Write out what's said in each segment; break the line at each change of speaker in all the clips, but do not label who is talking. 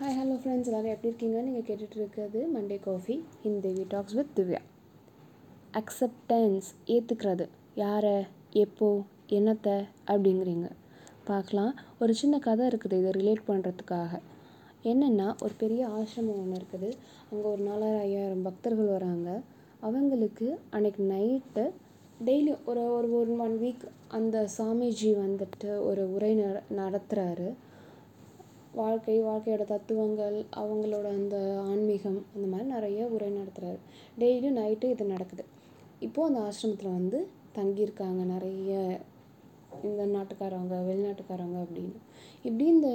Hi hello friends எல்லோரும் எப்படி இருக்கீங்க? நீங்கள் கேட்டுட்டு இருக்கிறது Monday coffee in Devi talks with Divya acceptance ஏற்றுக்கிறது யாரை எப்போ என்னத்தை அப்படிங்கிறீங்க. பார்க்கலாம். ஒரு சின்ன கதை இருக்குது. இதை ரிலேட் பண்ணுறதுக்காக என்னென்னா ஒரு பெரிய ஆசிரமம் ஒன்று இருக்குது. அங்கே ஒரு நாலாயிரம் ஐயாயிரம் பக்தர்கள் வராங்க. அவங்களுக்கு அன்னைக்கு நைட்டு டெய்லி ஒரு ஒரு ஒன் ஒன் வீக் அந்த சாமிஜி வந்துட்டு ஒரு உரை நடத்துகிறாரு வாழ்க்கை வாழ்க்கையோட தத்துவங்கள் அவங்களோட அந்த ஆன்மீகம் அந்த மாதிரி நிறைய உரை நடத்துகிறாரு டெய்லியும் நைட்டு இது நடக்குது. இப்போது அந்த ஆசிரமத்தில் வந்து தங்கியிருக்காங்க நிறைய இந்த நாட்டுக்காரவங்க வெளிநாட்டுக்காரவங்க அப்படின்னு. இப்படி இந்த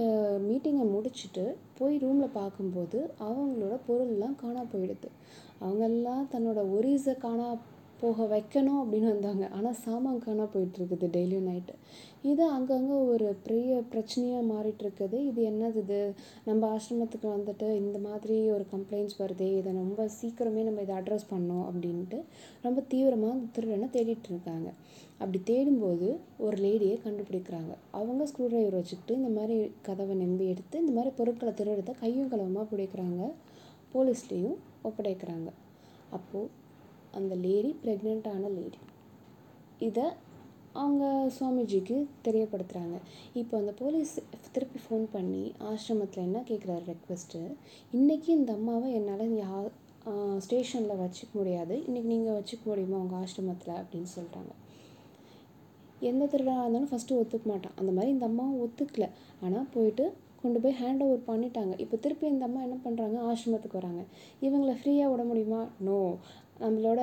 மீட்டிங்கை முடிச்சுட்டு போய் ரூமில் பார்க்கும்போது அவங்களோட பொருள்லாம் காணா போயிடுது. அவங்கெல்லாம் தன்னோட ஒரிஸை காணா போக வைக்கணும் அப்படின்னு வந்தாங்க. ஆனால் சாமான் போயிட்டுருக்குது டெய்லியும் நைட்டு. இது அங்கங்கே ஒரு பெரிய பிரச்சனையாக மாறிட்டுருக்குது. இது என்னது இது? நம்ம ஆசிரமத்துக்கு வந்துட்டு இந்த மாதிரி ஒரு கம்ப்ளைண்ட்ஸ் வருதே இதை ரொம்ப சீக்கிரமே நம்ம இதை அட்ரஸ் பண்ணோம் அப்படின்ட்டு ரொம்ப தீவிரமாக அந்த திருடனை தேடிட்டு இருக்காங்க அப்படி தேடும்போது ஒரு லேடியை கண்டுபிடிக்கிறாங்க. அவங்க ஸ்க்ரூ ட்ரைவர் வச்சுக்கிட்டு இந்த மாதிரி கதவை நம்பி எடுத்து இந்த மாதிரி பொருட்களை திருடத்தை கையும் கலவமாக பிடிக்கிறாங்க. போலீஸ்லேயும் ஒப்படைக்கிறாங்க. அப்போது அந்த லேடி ப்ரெக்னெண்ட்டான லேடி இதை அவங்க சுவாமிஜிக்கு தெரியப்படுத்துகிறாங்க இப்போ அந்த போலீஸ் திருப்பி ஃபோன் பண்ணி ஆசிரமத்தில் என்ன கேட்குறாரு ரெக்வெஸ்ட்டு இன்றைக்கி இந்த அம்மாவை என்னால் யா ஸ்டேஷனில் வச்சுக்க முடியாது. இன்றைக்கி நீங்கள் வச்சுக்க முடியுமா உங்கள் ஆசிரமத்தில் அப்படின்னு சொல்கிறாங்க எந்த திருவிழா இருந்தாலும் ஃபஸ்ட்டு ஒத்துக்க மாட்டான். அந்த மாதிரி இந்த அம்மாவும் ஒத்துக்கல. ஆனால் போயிட்டு கொண்டு போய் ஹேண்ட் ஓவர் பண்ணிட்டாங்க. இப்போ திருப்பி இந்த அம்மா என்ன பண்ணுறாங்க ஆசிரமத்துக்கு வராங்க. இவங்கள ஃப்ரீயாக விட முடியுமா? நோ நம்மளோட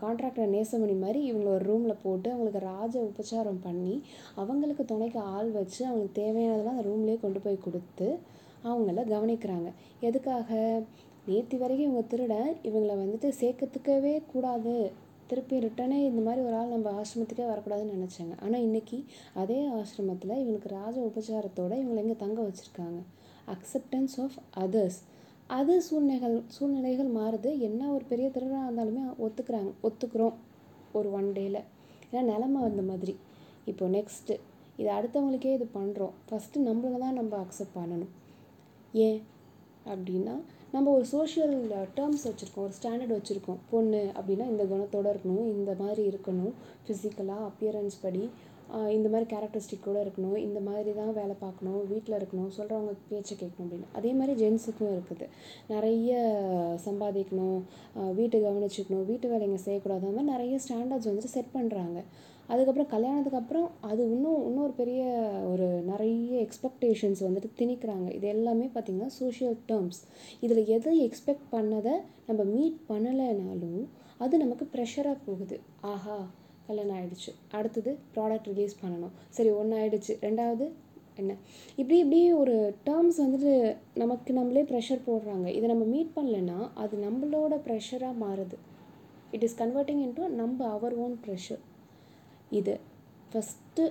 கான்ட்ராக்டர் நேசமணி மாதிரி இவங்களை ஒரு ரூமில் போட்டு அவங்களுக்கு ராஜ உபச்சாரம் பண்ணி அவங்களுக்கு துணைக்கு ஆள் வச்சு அவங்களுக்கு தேவையானதெல்லாம் அந்த ரூம்லேயே கொண்டு போய் கொடுத்து அவங்கள கவனிக்கிறாங்க. எதுக்காக? நேற்று வரைக்கும் இவங்க திருட இவங்களை வந்துட்டு சேர்க்கத்துக்கவே கூடாது. திருப்பி ரிட்டனே இந்த மாதிரி ஒரு ஆள் நம்ம ஆசிரமத்துக்கே வரக்கூடாதுன்னு நினச்சாங்க. ஆனால் இன்றைக்கி அதே ஆசிரமத்தில் இவங்களுக்கு ராஜ உபச்சாரத்தோடு இவங்களை இங்கே தங்க வச்சுருக்காங்க. அக்செப்டன்ஸ் ஆஃப் அதர்ஸ் அது சூழ்நிலைகள் சூழ்நிலைகள் மாறுது. என்ன ஒரு பெரிய திருவிழா இருந்தாலுமே ஒத்துக்கிறாங்க ஒத்துக்கிறோம் ஒரு ஒன் டேயில் ஏன்னா நிலமை அந்த மாதிரி. இப்போது நெக்ஸ்ட்டு இது அடுத்தவங்களுக்கே இது பண்ணுறோம் ஃபஸ்ட்டு நம்மளை தான் நம்ம அக்செப்ட் பண்ணணும். ஏன்? அப்படின்னா நம்ம ஒரு சோஷியல் டேர்ம்ஸ் வச்சுருக்கோம் ஒரு ஸ்டாண்டர்ட் வச்சுருக்கோம். பொண்ணு அப்படின்னா இந்த குணத்தோடு இருக்கணும் இந்த மாதிரி இருக்கணும். ஃபிசிக்கலாக அப்பியரன்ஸ் படி இந்த மாதிரி கேரக்டரிஸ்டிக்கோடு இருக்கணும் இந்த மாதிரி தான் வேலை பார்க்கணும் வீட்டில் இருக்கணும் சொல்கிறவங்க பேச்சை கேட்கணும் அப்படின்னு. அதே மாதிரி ஜென்ஸுக்கும் இருக்குது. நிறைய சம்பாதிக்கணும் வீட்டை கவனிச்சுக்கணும் வீட்டு வேலைங்க செய்யக்கூடாது அந்த மாதிரி நிறைய ஸ்டாண்டர்ட்ஸ் வந்துட்டு செட் பண்ணுறாங்க அதுக்கப்புறம் கல்யாணத்துக்கு அப்புறம் அது இன்னும் இன்னொரு பெரிய ஒரு நிறைய எக்ஸ்பெக்டேஷன்ஸ் வந்துட்டு திணிக்கிறாங்க. இது எல்லாமே பார்த்திங்கன்னா சோஷியல் டேர்ம்ஸ் இதில் எதை எக்ஸ்பெக்ட் பண்ணதை நம்ம மீட் பண்ணலைனாலும் அது நமக்கு ப்ரெஷராக போகுது. ஆஹா கல்யாணம் ஆகிடுச்சு அடுத்தது ப்ராடக்ட் ரிலீஸ் பண்ணணும். சரி ஒன்று ஆகிடுச்சு ரெண்டாவது என்ன? இப்படி இப்படி ஒரு டேர்ம்ஸ் வந்துட்டு நமக்கு நம்மளே ப்ரெஷர் போடுறாங்க. இதை நம்ம மீட் பண்ணலைன்னா அது நம்மளோட ப்ரெஷராக மாறுது. இட் இஸ் கன்வெர்ட்டிங் இன்ட்டு நம்ம அவர் ஓன் ப்ரெஷர் இது. ஃபஸ்ட்டு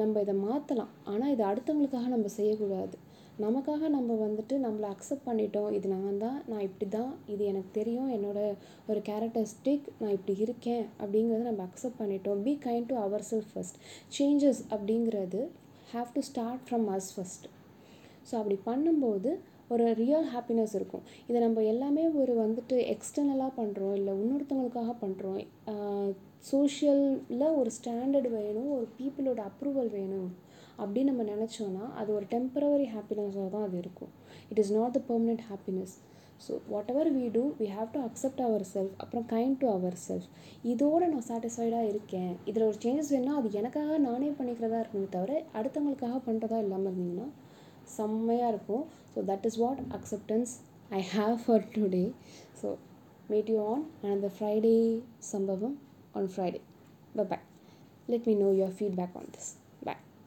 நம்ம இதை மாற்றலாம் ஆனால் இது அடுத்தவங்களுக்காக நம்ம செய்யக்கூடாது. நமக்காக நம்ம வந்துட்டு நம்மளை அக்செப்ட் பண்ணிட்டோம். இது நான் தான் நான் இப்படி தான் இது எனக்கு தெரியும். என்னோட ஒரு கேரக்டரிஸ்டிக் நான் இப்படி இருக்கேன் அப்படிங்கிறத நம்ம அக்செப்ட் பண்ணிட்டோம். Be kind to our self first changes அப்படிங்கிறது have to start from us first so அப்படி பண்ணும்போது ஒரு ரியல் ஹாப்பினஸ் இருக்கும். இதை நம்ம எல்லாமே ஒரு வந்துட்டு எக்ஸ்டர்னலாக பண்ணுறோம் இல்லை இன்னொருத்தவங்களுக்காக பண்ணுறோம் சோஷியலில் ஒரு ஸ்டாண்டர்ட் வேணும் ஒரு பீப்புளோட அப்ரூவல் வேணும் அப்படின்னு நம்ம நினச்சோன்னா அது ஒரு டெம்பரவரி ஹாப்பினஸாக தான் அது இருக்கும். It is not the permanent happiness so whatever we do we have to accept our self அப்புறம் கைண்ட் டு அவர் செல்ஃப் இதோடு நான் சாட்டிஸ்ஃபைடாக இருக்கேன். இதில் ஒரு சேஞ்சஸ் வேணும்னா அது எனக்காக நானே பண்ணிக்கிறதா இருக்கணுமே தவிர அடுத்தவங்களுக்காக பண்ணுறதா இல்லாமல் இருந்தீங்கன்னா செம்மையாக இருக்கும் so that is what acceptance I have for today so meet you on and Friday சம்பவம் on Friday. Bye bye. Let me know your feedback on this.